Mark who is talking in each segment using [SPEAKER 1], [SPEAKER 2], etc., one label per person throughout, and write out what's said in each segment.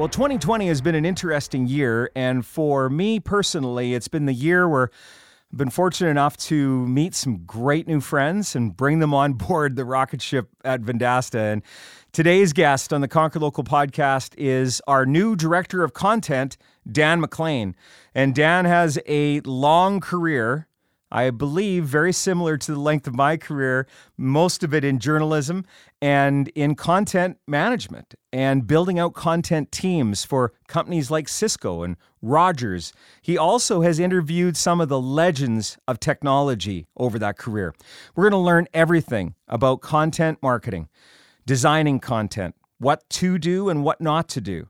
[SPEAKER 1] Well, 2020 has been an interesting year. And for me personally, it's been the year where I've been fortunate enough to meet some great new friends and bring them on board the rocket ship at Vendasta. And today's guest on the Conquer Local podcast is our new director of content, Dan McLean. And Dan has a long career I believe, very similar to the length of my career, most of it in journalism and in content management and building out content teams for companies like Cisco and Rogers. He also has interviewed some of the legends of technology over that career. We're going to learn everything about content marketing, designing content, what to do and what not to do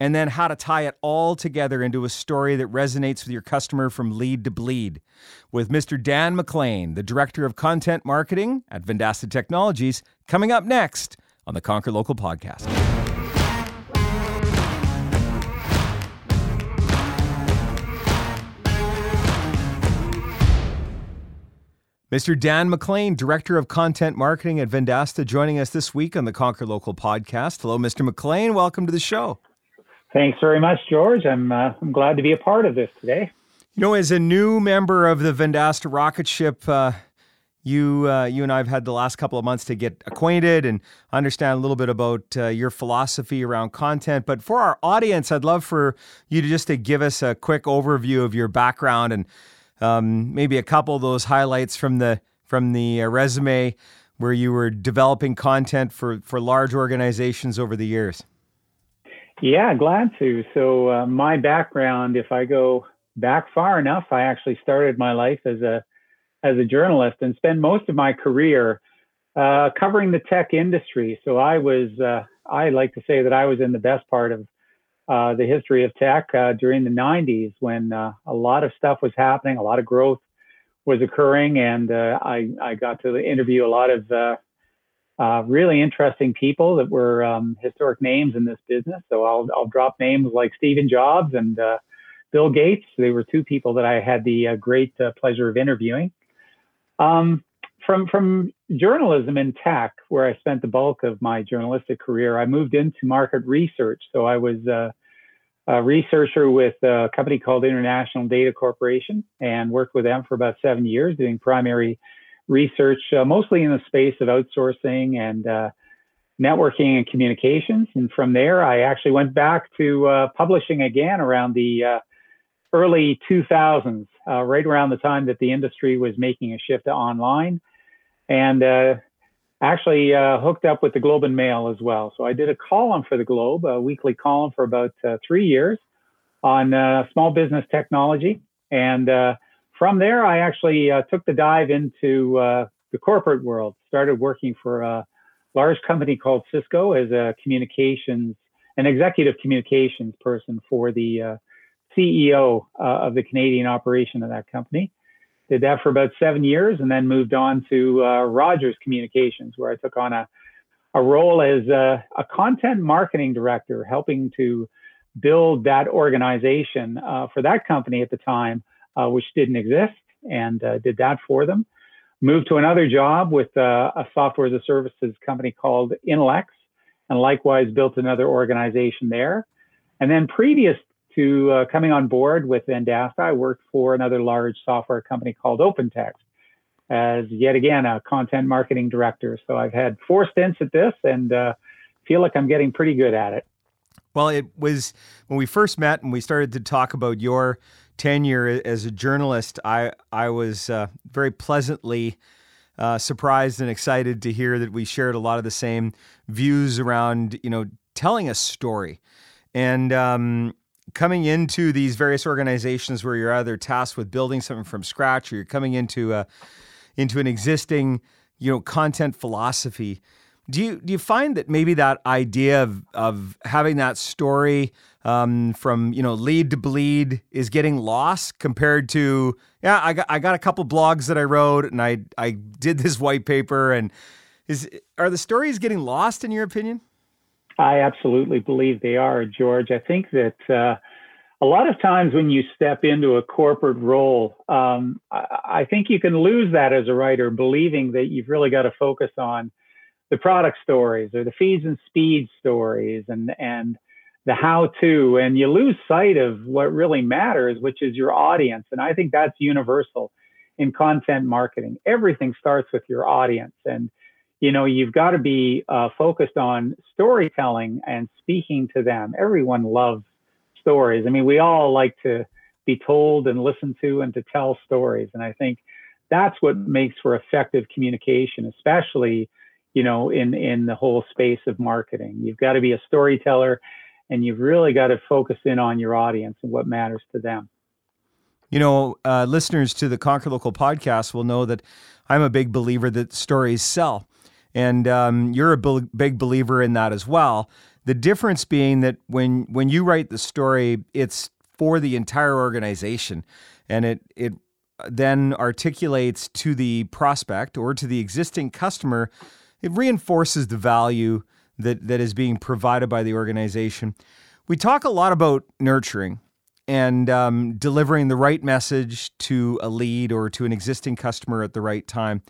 [SPEAKER 1] and then how to tie it all together into a story that resonates with your customer from lead to bleed. With Mr. Dan McLean, the Director of Content Marketing at Vendasta Technologies, coming up next on the Conquer Local podcast. Mr. Dan McLean, Director of Content Marketing at Vendasta, joining us this week on the Conquer Local podcast. Hello, Mr. McLean. Welcome to the show.
[SPEAKER 2] Thanks very much, George. I'm uh, I'm glad to be a part of this today.
[SPEAKER 1] You know, as a new member of the Vendasta rocket ship, uh, you uh, you and I have had the last couple of months to get acquainted and understand a little bit about uh, your philosophy around content. But for our audience, I'd love for you to just to give us a quick overview of your background and um, maybe a couple of those highlights from the from the uh, resume where you were developing content for for large organizations over the years.
[SPEAKER 2] Yeah, glad to. So uh, my background, if I go back far enough, I actually started my life as a as a journalist and spent most of my career uh, covering the tech industry. So I was, uh, I like to say that I was in the best part of uh, the history of tech uh, during the 90s when uh, a lot of stuff was happening, a lot of growth was occurring, and I I got to interview a lot of uh, really interesting people that were um, historic names in this business. So I'll, I'll drop names like Stephen Jobs and uh, Bill Gates. They were two people that I had the uh, great uh, pleasure of interviewing. Um, from from journalism and tech, where I spent the bulk of my journalistic career, I moved into market research. So I was uh, a researcher with a company called International Data Corporation and worked with them for about seven years doing primary research, uh, mostly in the space of outsourcing and uh, networking and communications. And from there, I actually went back to uh, publishing again around the uh, early 2000s, uh, right around the time that the industry was making a shift to online. And uh, actually hooked up with the Globe and Mail as well. So I did a column for the Globe, a weekly column for about three years on small business technology. And from there, I actually uh, took the dive into uh, the corporate world. Started working for a large company called Cisco as a communications, an executive communications person for the uh, CEO uh, of the Canadian operation of that company. Did that for about seven years, and then moved on to uh, Rogers Communications, where I took on a a role as a, a content marketing director, helping to build that organization uh, for that company at the time which didn't exist, and uh, did that for them. Moved to another job with uh, a software as a services company called Intelex, and likewise built another organization there. And then previous to uh, coming on board with Vendasta, I worked for another large software company called OpenText as yet again a content marketing director. So I've had four stints at this and uh, feel like I'm getting pretty good at it.
[SPEAKER 1] Well, it was when we first met and we started to talk about your tenure as a journalist, I I was uh, very pleasantly uh, surprised and excited to hear that we shared a lot of the same views around you know telling a story, and um, coming into these various organizations where you're either tasked with building something from scratch or you're coming into a into an existing you know content philosophy Do you do you find that maybe that idea of of having that story um, from you know lead to bleed is getting lost compared to yeah I got I got a couple blogs that I wrote and I I did this white paper and is are the stories getting lost in your opinion?
[SPEAKER 2] I absolutely believe they are, George. I think that uh, a lot of times when you step into a corporate role, um, I, I think you can lose that as a writer, believing that you've really got to focus on the product stories or the feeds and speed stories and and the how to and you lose sight of what really matters which is your audience. And i think that's universal in content marketing. Everything starts with your audience. And you know you've got to be uh, focused on storytelling and speaking to them. Everyone loves stories. I mean we all like to be told and listen to and to tell stories. And i think that's what makes for effective communication especially you know, in in the whole space of marketing. You've got to be a storyteller, and you've really got to focus in on your audience and what matters to them.
[SPEAKER 1] You know, uh, listeners to the Conquer Local podcast will know that I'm a big believer that stories sell, and um, you're a big believer in that as well. The difference being that when when you write the story, it's for the entire organization, and it it then articulates to the prospect or to the existing customer it reinforces the value that, that is being provided by the organization. We talk a lot about nurturing and um, delivering the right message to a lead or to an existing customer at the right time.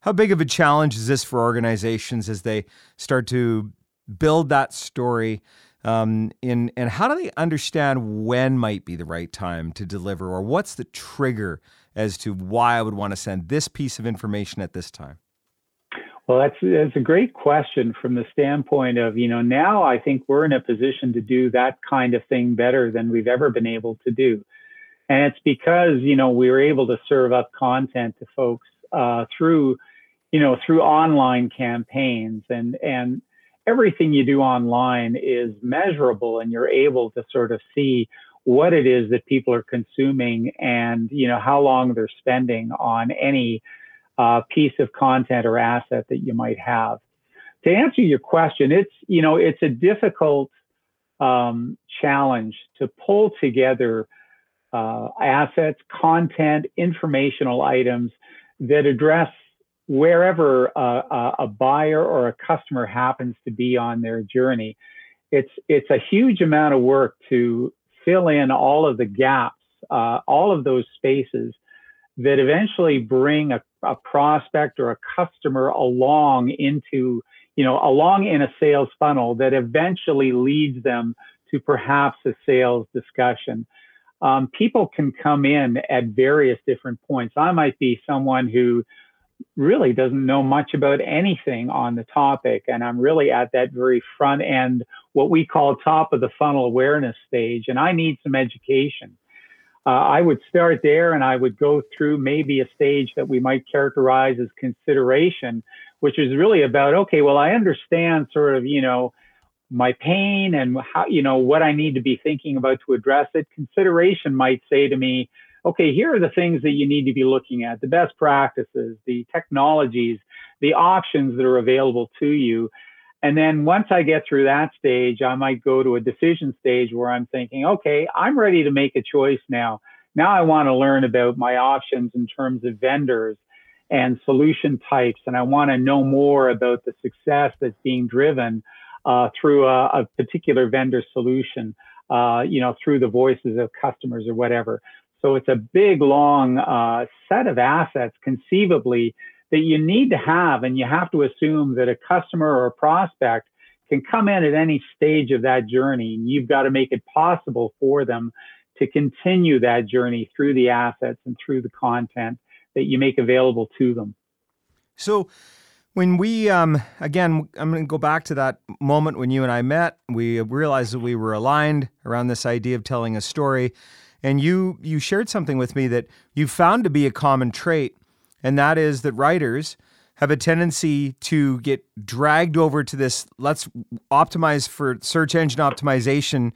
[SPEAKER 1] How big of a challenge is this for organizations as they start to build that story? Um, in, and how do they understand when might be the right time to deliver, or what's the trigger as to why I would want to send this piece of information at this time?
[SPEAKER 2] Well, that's that's a great question from the standpoint of you know now I think we're in a position to do that kind of thing better than we've ever been able to do, and it's because you know we were able to serve up content to folks uh, through you know through online campaigns. And and everything you do online is measurable and you're able to sort of see what it is that people are consuming and you know how long they're spending on any uh, piece of content or asset that you might have. To answer your question, it's you know it's a difficult um, challenge to pull together uh, assets, content, informational items that address wherever a, a buyer or a customer happens to be on their journey. It's it's a huge amount of work to fill in all of the gaps, uh, all of those spaces that eventually bring a, a prospect or a customer along into, you know, along in a sales funnel that eventually leads them to perhaps a sales discussion. Um, people can come in at various different points. I might be someone who really doesn't know much about anything on the topic, and I'm really at that very front end, what we call top of the funnel awareness stage, and I need some education uh, I would start there and I would go through maybe a stage that we might characterize as consideration, which is really about, okay, well, I understand sort of, you know, my pain and how, you know, what I need to be thinking about to address it. Consideration might say to me, okay, here are the things that you need to be looking at, the best practices, the technologies, the options that are available to you. And then once I get through that stage, I might go to a decision stage where I'm thinking, okay, I'm ready to make a choice now. Now I want to learn about my options in terms of vendors and solution types. And I want to know more about the success that's being driven uh, through a, a, particular vendor solution, uh, you know, through the voices of customers or whatever. So it's a big, long uh, set of assets conceivably that you need to have, and you have to assume that a customer or a prospect can come in at any stage of that journey. And you've got to make it possible for them to continue that journey through the assets and through the content that you make available to them.
[SPEAKER 1] So, when we um, again, I'm going to go back to that moment when you and I met. We realized that we were aligned around this idea of telling a story, and you you shared something with me that you found to be a common trait and that is that writers have a tendency to get dragged over to this let's optimize for search engine optimization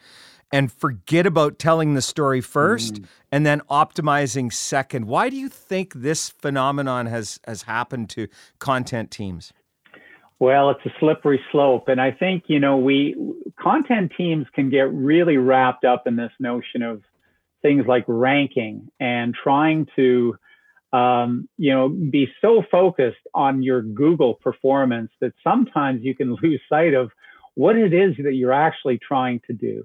[SPEAKER 1] and forget about telling the story first mm. and then optimizing second. Why do you think this phenomenon has has happened to content teams?
[SPEAKER 2] Well, it's a slippery slope. And I think, you know, we content teams can get really wrapped up in this notion of things like ranking and trying to, um, you know, be so focused on your Google performance that sometimes you can lose sight of what it is that you're actually trying to do.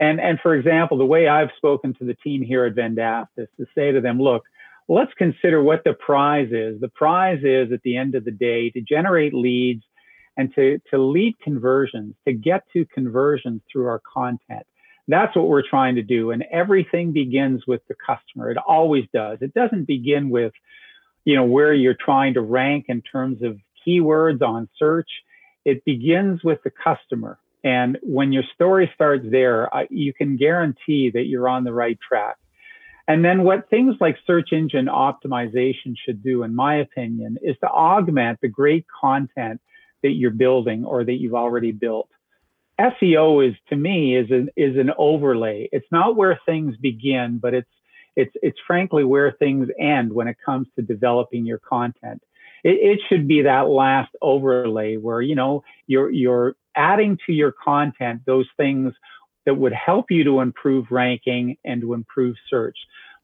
[SPEAKER 2] And, and for example, the way I've spoken to the team here at Vendasta is to say to them, look, let's consider what the prize is. The prize is at the end of the day to generate leads and to, to lead conversions, to get to conversions through our content. That's what we're trying to do. And everything begins with the customer. It always does. It doesn't begin with, you know, where you're trying to rank in terms of keywords on search. It begins with the customer. And when your story starts there, you can guarantee that you're on the right track. And then what things like search engine optimization should do, in my opinion, is to augment the great content that you're building or that you've already built. SEO is to me is an is an overlay. It's not where things begin, but it's it's it's frankly where things end when it comes to developing your content. It, it should be that last overlay where you know you're you're adding to your content those things that would help you to improve ranking and to improve search.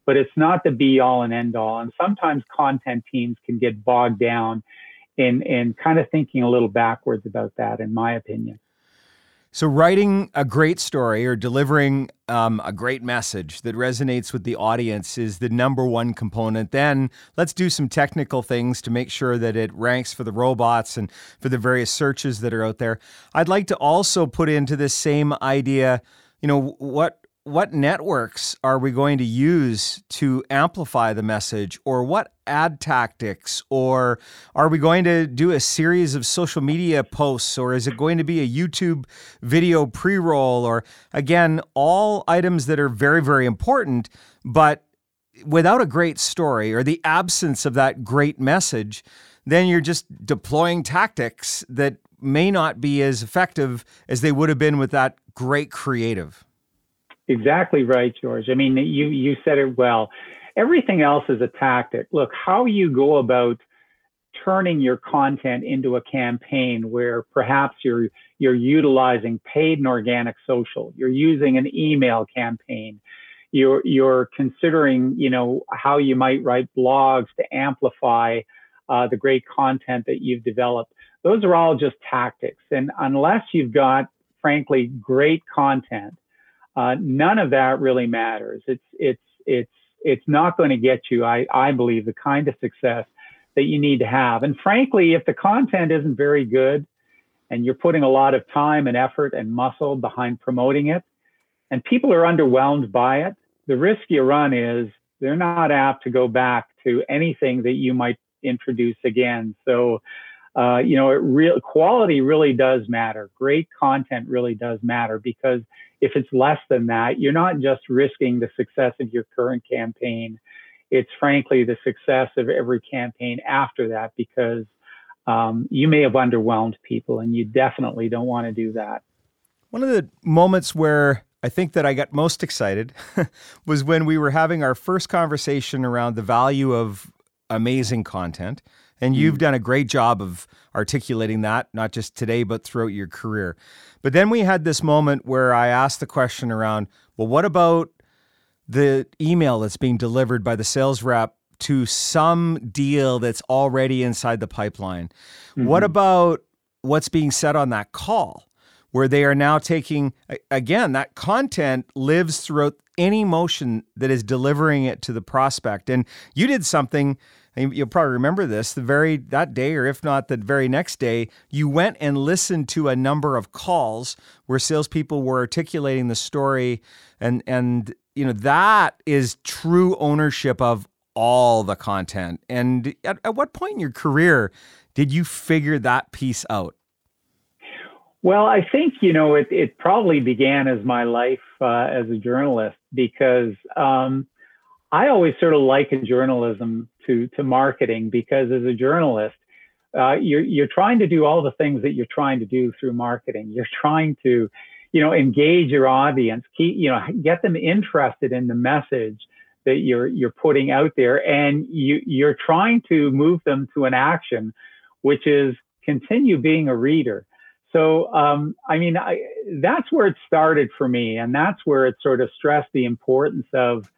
[SPEAKER 2] But it's not the be all and end all. And sometimes content teams can get bogged down in, in kind of thinking a little backwards about that, in my opinion.
[SPEAKER 1] So, writing a great story or delivering um, a great message that resonates with the audience is the number one component. Then, let's do some technical things to make sure that it ranks for the robots and for the various searches that are out there. I'd like to also put into this same idea, you know, what what networks are we going to use to amplify the message or what ad tactics or are we going to do a series of social media posts or is it going to be a YouTube video pre-roll or again all items that are very very important but without a great story or the absence of that great message then you're just deploying tactics that may not be as effective as they would have been with that great creative
[SPEAKER 2] Exactly right, George. I mean, you you said it well. Everything else is a tactic. Look, how you go about turning your content into a campaign where perhaps you're you're utilizing paid and organic social, you're using an email campaign, you're you're considering, you know, how you might write blogs to amplify uh, the great content that you've developed. Those are all just tactics, and unless you've got, frankly, great content uh, none of that really matters. It's it's it's it's not going to get you, I, I believe, the kind of success that you need to have. And frankly, if the content isn't very good and you're putting a lot of time and effort and muscle behind promoting it, and people are underwhelmed by it, the risk you run is they're not apt to go back to anything that you might introduce again. So, uh, you know, it real quality really does matter. Great content really does matter because if it's less than that, you're not just risking the success of your current campaign. It's frankly the success of every campaign after that because um, you may have underwhelmed people and you definitely don't want to do that.
[SPEAKER 1] One of the moments where I think that I got most excited was when we were having our first conversation around the value of amazing content. And you've mm. done a great job of articulating that, not just today, but throughout your career. But then we had this moment where I asked the question around, well, what about the email that's being delivered by the sales rep to some deal that's already inside the pipeline? Mm-hmm. What about what's being said on that call? Where they are now taking, again, that content lives throughout any motion that is delivering it to the prospect. And you did something you'll probably remember this the very that day or if not the very next day you went and listened to a number of calls where salespeople were articulating the story and and you know that is true ownership of all the content and at, at what point in your career did you figure that piece out
[SPEAKER 2] well, I think you know it. It probably began as my life uh, as a journalist because um, I always sort of liken journalism to to marketing because as a journalist, uh, you're you're trying to do all the things that you're trying to do through marketing. You're trying to, you know, engage your audience, keep you know, get them interested in the message that you're you're putting out there, and you you're trying to move them to an action, which is continue being a reader. So, um, I mean, I, that's where it started for me. And that's where it sort of stressed the importance of,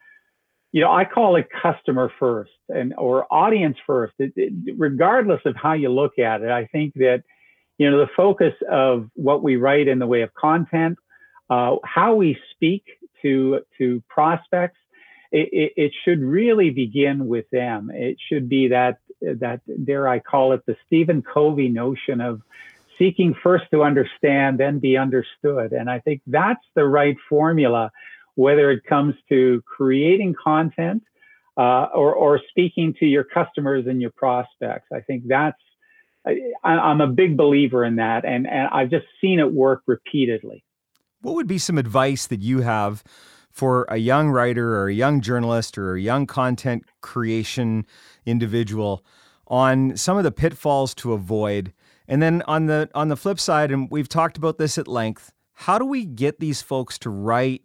[SPEAKER 2] you know, I call it customer first and or audience first. It, it, regardless of how you look at it, I think that, you know, the focus of what we write in the way of content, uh, how we speak to to prospects, it, it, should really begin with them. It should be that that dare I call it the Stephen Covey notion of seeking first to understand, then be understood. And I think that's the right formula, whether it comes to creating content uh, or, or speaking to your customers and your prospects. I think that's, I, I'm a big believer in that. And, and I've just seen it work repeatedly.
[SPEAKER 1] What would be some advice that you have for a young writer or a young journalist or a young content creation individual on some of the pitfalls to avoid and then on the on the flip side, and we've talked about this at length, how do we get these folks to write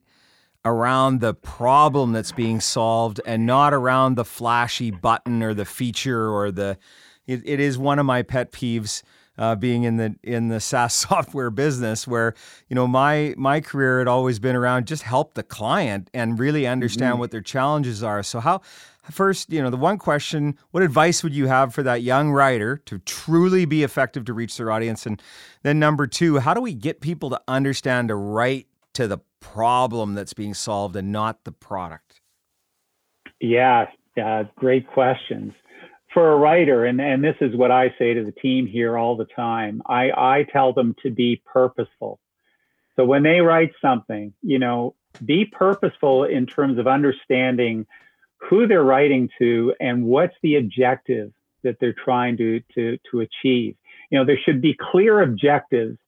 [SPEAKER 1] around the problem that's being solved and not around the flashy button or the feature or the it, it is one of my pet peeves uh, being in the in the SaaS software business, where you know my my career had always been around just help the client and really understand mm-hmm. what their challenges are. So how first, you know, the one question, what advice would you have for that young writer to truly be effective to reach their audience? And then number two, how do we get people to understand to write to the problem that's being solved and not the product?
[SPEAKER 2] Yeah, uh, great questions. For a writer, and, and this is what I say to the team here all the time, I, I tell them to be purposeful. So when they write something, you know, be purposeful in terms of understanding who they're writing to and what's the objective that they're trying to to to achieve. You know, there should be clear objectives.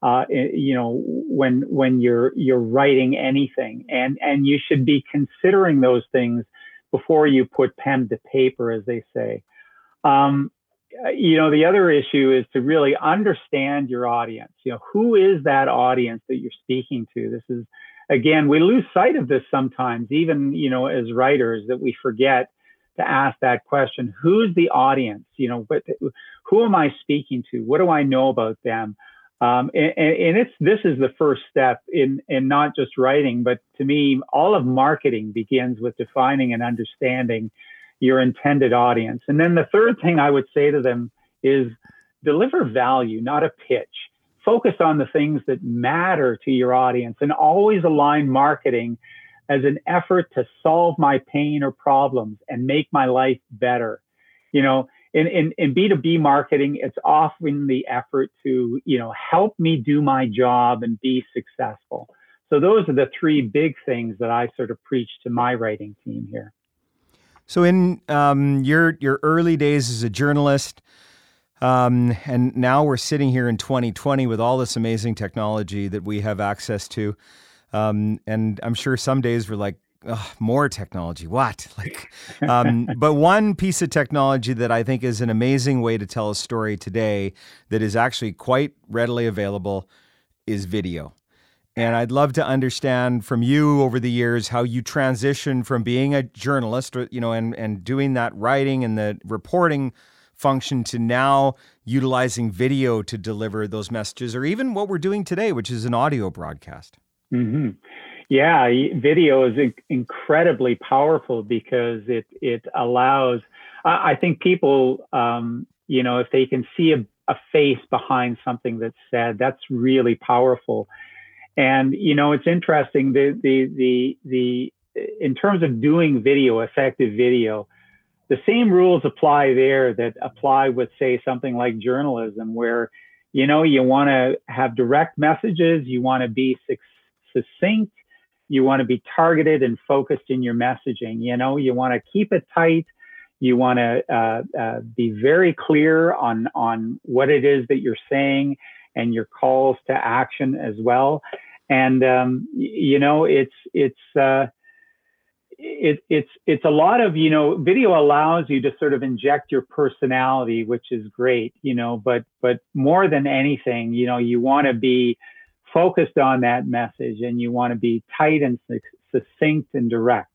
[SPEAKER 2] Uh, you know, when when you're you're writing anything, and and you should be considering those things before you put pen to paper, as they say. Um, you know, the other issue is to really understand your audience. You know, who is that audience that you're speaking to? This is again, we lose sight of this sometimes, even, you know, as writers, that we forget to ask that question who's the audience you know what who am i speaking to what do i know about them um, and, and, it's this is the first step in in not just writing but to me all of marketing begins with defining and understanding your intended audience and then the third thing i would say to them is deliver value not a pitch focus on the things that matter to your audience and always align marketing as an effort to solve my pain or problems and make my life better. You know, in, in, in B2B marketing, it's often the effort to, you know, help me do my job and be successful. So those are the three big things that I sort of preach to my writing team here.
[SPEAKER 1] So in um, your your early days as a journalist, um, and now we're sitting here in 2020 with all this amazing technology that we have access to. Um, and I'm sure some days we're like, more technology. What? Like, um, but one piece of technology that I think is an amazing way to tell a story today that is actually quite readily available is video. And I'd love to understand from you over the years how you transitioned from being a journalist, you know, and, and doing that writing and the reporting function to now utilizing video to deliver those messages, or even what we're doing today, which is an audio broadcast.
[SPEAKER 2] Mm-hmm. Yeah, video is incredibly powerful because it it allows. I think people, um, you know, if they can see a, a face behind something that's said, that's really powerful. And you know, it's interesting. The the the the in terms of doing video, effective video, the same rules apply there that apply with, say, something like journalism, where you know you want to have direct messages, you want to be succinct, you want to be targeted and focused in your messaging. You know, you want to keep it tight. You want to uh, uh, be very clear on on what it is that you're saying and your calls to action as well. And um, you know, it's it's uh, it, it's it's a lot of you know video allows you to sort of inject your personality which is great you know but but more than anything you know you want to be focused on that message and you want to be tight and succinct and direct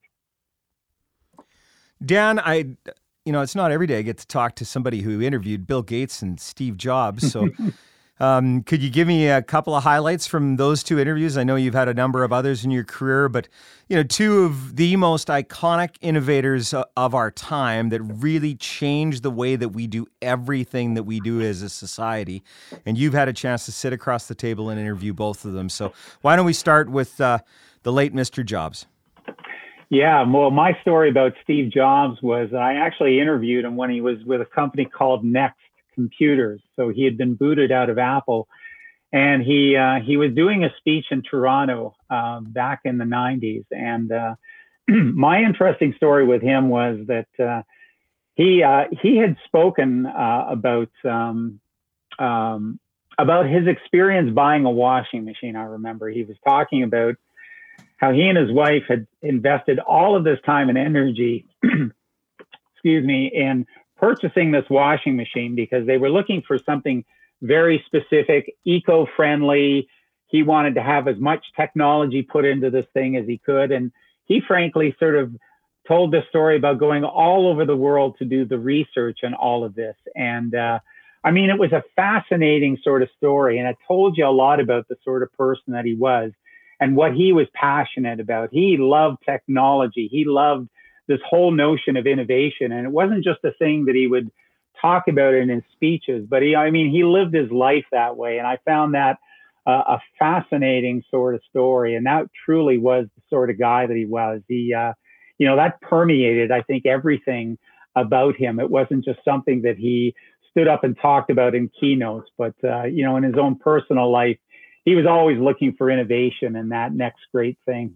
[SPEAKER 1] dan i you know, it's not every day I get to talk to somebody who interviewed Bill Gates and Steve Jobs. So, um, could you give me a couple of highlights from those two interviews? I know you've had a number of others in your career, but you know, two of the most iconic innovators of our time that really changed the way that we do everything that we do as a society. And you've had a chance to sit across the table and interview both of them. So, why don't we start with uh, the late Mr. Jobs?
[SPEAKER 2] Yeah, well, my story about Steve Jobs was I actually interviewed him when he was with a company called Next Computers. So he had been booted out of Apple, and he uh, he was doing a speech in Toronto uh, back in the '90s. And uh, my interesting story with him was that uh, he uh, he had spoken uh, about um, um, about his experience buying a washing machine. I remember he was talking about how he and his wife had invested all of this time and energy, excuse me, in purchasing this washing machine because they were looking for something very specific, eco friendly. He wanted to have as much technology put into this thing as he could. And he frankly sort of told this story about going all over the world to do the research and all of this. And uh, I mean, it was a fascinating sort of story. And it told you a lot about the sort of person that he was and what he was passionate about. He loved technology. He loved this whole notion of innovation. And it wasn't just a thing that he would talk about in his speeches, but he, I mean, he lived his life that way. And I found that uh, a fascinating sort of story. And that truly was the sort of guy that he was. He, uh, you know, that permeated, I think, everything about him. It wasn't just something that he stood up and talked about in keynotes, but, uh, you know, in his own personal life, he was always looking for innovation and that next great thing.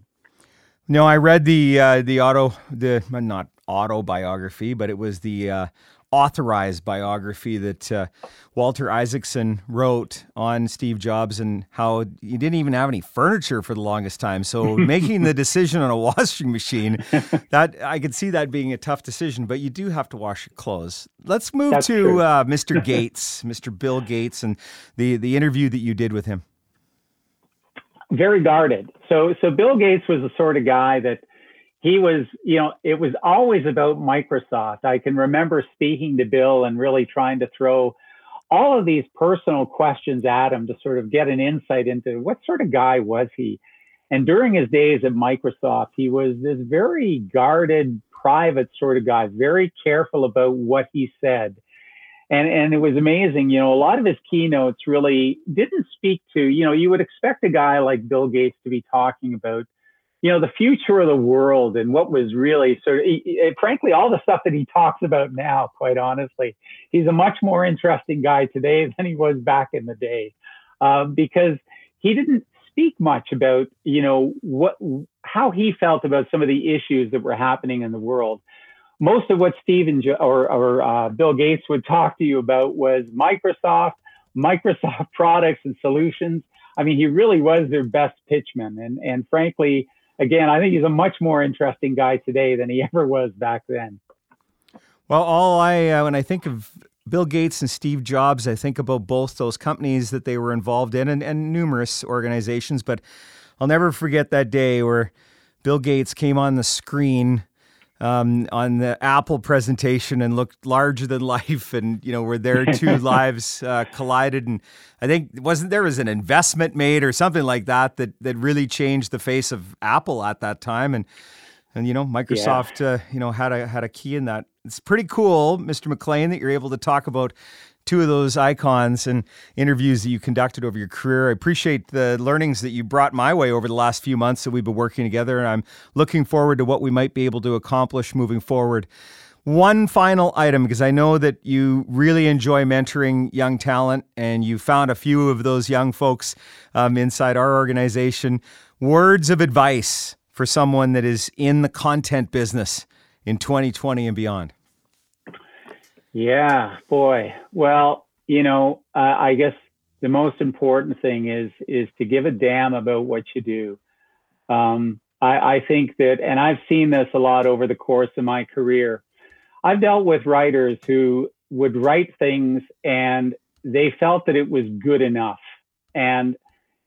[SPEAKER 1] No, I read the uh, the auto the not autobiography, but it was the uh, authorized biography that uh, Walter Isaacson wrote on Steve Jobs and how he didn't even have any furniture for the longest time. So making the decision on a washing machine, that I could see that being a tough decision. But you do have to wash your clothes. Let's move That's to uh, Mr. Gates, Mr. Bill Gates, and the the interview that you did with him
[SPEAKER 2] very guarded. So so Bill Gates was the sort of guy that he was, you know, it was always about Microsoft. I can remember speaking to Bill and really trying to throw all of these personal questions at him to sort of get an insight into what sort of guy was he. And during his days at Microsoft, he was this very guarded, private sort of guy, very careful about what he said and and it was amazing. You know, a lot of his keynotes really didn't speak to. You know, you would expect a guy like Bill Gates to be talking about, you know, the future of the world and what was really sort of. Frankly, all the stuff that he talks about now. Quite honestly, he's a much more interesting guy today than he was back in the day, uh, because he didn't speak much about you know what how he felt about some of the issues that were happening in the world most of what Stephen or, or uh, Bill Gates would talk to you about was Microsoft, Microsoft products and solutions. I mean, he really was their best pitchman. And, and frankly, again, I think he's a much more interesting guy today than he ever was back then.
[SPEAKER 1] Well, all I, uh, when I think of Bill Gates and Steve Jobs, I think about both those companies that they were involved in and, and numerous organizations. But I'll never forget that day where Bill Gates came on the screen um, on the Apple presentation and looked larger than life, and you know where their two lives uh, collided, and I think wasn't there was an investment made or something like that that that really changed the face of Apple at that time, and and you know Microsoft, yeah. uh, you know had a had a key in that. It's pretty cool, Mr. McLean, that you're able to talk about two of those icons and interviews that you conducted over your career. I appreciate the learnings that you brought my way over the last few months that we've been working together, and I'm looking forward to what we might be able to accomplish moving forward. One final item, because I know that you really enjoy mentoring young talent, and you found a few of those young folks um, inside our organization. Words of advice for someone that is in the content business in 2020 and beyond.
[SPEAKER 2] Yeah, boy. Well, you know, uh, I guess the most important thing is is to give a damn about what you do. Um, I, I think that, and I've seen this a lot over the course of my career. I've dealt with writers who would write things and they felt that it was good enough. And,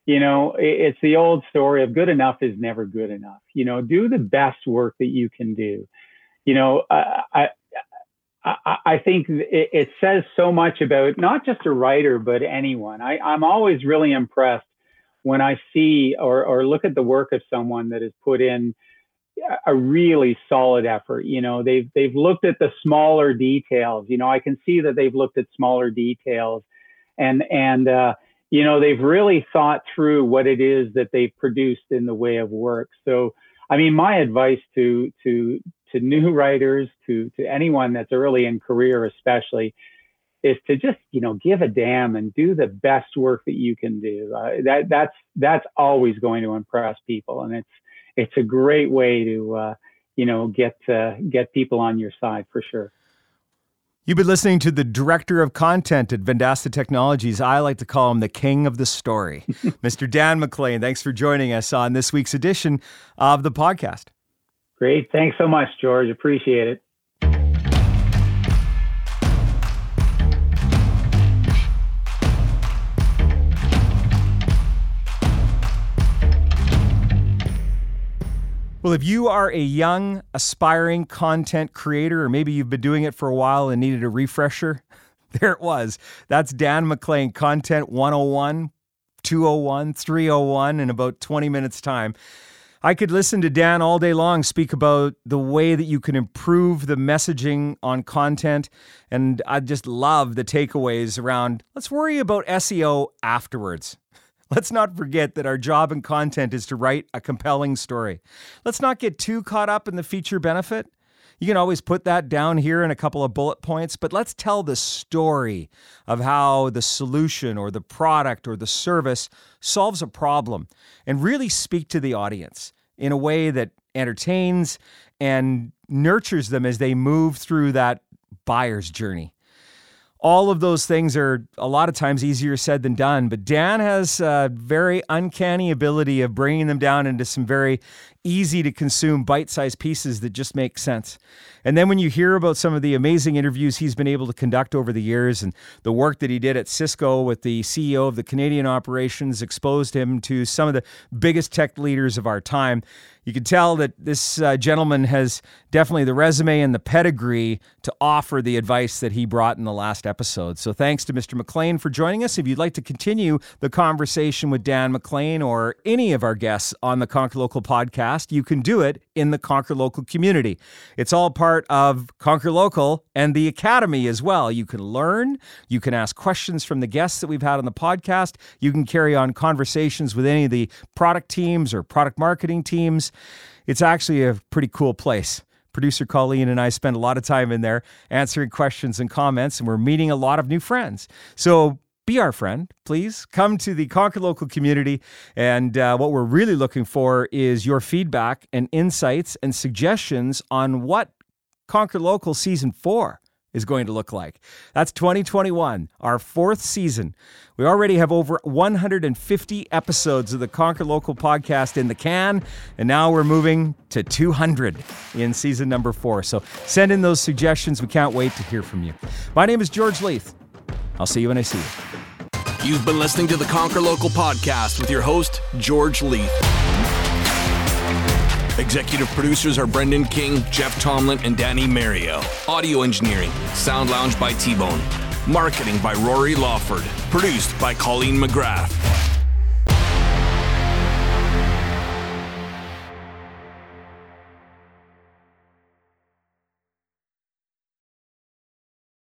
[SPEAKER 2] you know, it, it's the old story of good enough is never good enough. You know, do the best work that you can do. You know, I, I, think it, it, says so much about not just a writer, but anyone. I, I'm always really impressed when I see or, or look at the work of someone that has put in a really solid effort. You know, they've they've looked at the smaller details. You know, I can see that they've looked at smaller details, and and uh, you know they've really thought through what it is that they've produced in the way of work. So, I mean, my advice to to to new writers, to to anyone that's early in career, especially, is to just you know give a damn and do the best work that you can do. Uh, that that's that's always going to impress people, and it's it's a great way to uh, you know get uh, get people on your side for sure.
[SPEAKER 1] You've been listening to the director of content at Vendasta Technologies. I like to call him the king of the story, Mr. Dan McLean. Thanks for joining us on this week's edition of the podcast.
[SPEAKER 2] Great. Thanks so much, George. Appreciate it.
[SPEAKER 1] Well, if you are a young, aspiring content creator, or maybe you've been doing it for a while and needed a refresher, there it was. That's Dan McLean, Content 101, 201, 301 in about 20 minutes' time. I could listen to Dan all day long speak about the way that you can improve the messaging on content. And I just love the takeaways around let's worry about SEO afterwards. Let's not forget that our job in content is to write a compelling story. Let's not get too caught up in the feature benefit. You can always put that down here in a couple of bullet points, but let's tell the story of how the solution or the product or the service solves a problem and really speak to the audience in a way that entertains and nurtures them as they move through that buyer's journey all of those things are a lot of times easier said than done. But Dan has a very uncanny ability of bringing them down into some very easy to consume bite sized pieces that just make sense. And then when you hear about some of the amazing interviews he's been able to conduct over the years and the work that he did at Cisco with the CEO of the Canadian operations exposed him to some of the biggest tech leaders of our time, you can tell that this uh, gentleman has definitely the resume and the pedigree to offer the advice that he brought in the last episode. So thanks to Mr. McLean for joining us. If you'd like to continue the conversation with Dan McLean or any of our guests on the Conquer Local podcast, you can do it in the Conquer Local community. It's all part of Conquer Local and the Academy as well. You can learn, you can ask questions from the guests that we've had on the podcast, you can carry on conversations with any of the product teams or product marketing teams. It's actually a pretty cool place. Producer Colleen and I spend a lot of time in there answering questions and comments, and we're meeting a lot of new friends. So be our friend, please. Come to the Conquer Local community. And uh, what we're really looking for is your feedback and insights and suggestions on what Conquer Local Season 4 is going to look like. That's 2021, our fourth season. We already have over 150 episodes of the Conquer Local podcast in the can, and now we're moving to 200 in season number four. So send in those suggestions. We can't wait to hear from you. My name is George Leith. I'll see you when I see you.
[SPEAKER 3] You've been listening to the Conquer Local podcast with your host, George Leith. Executive producers are Brendan King, Jeff Tomlin, and Danny Mario. Audio engineering, Sound Lounge by T Bone. Marketing by Rory Lawford. Produced by Colleen McGrath.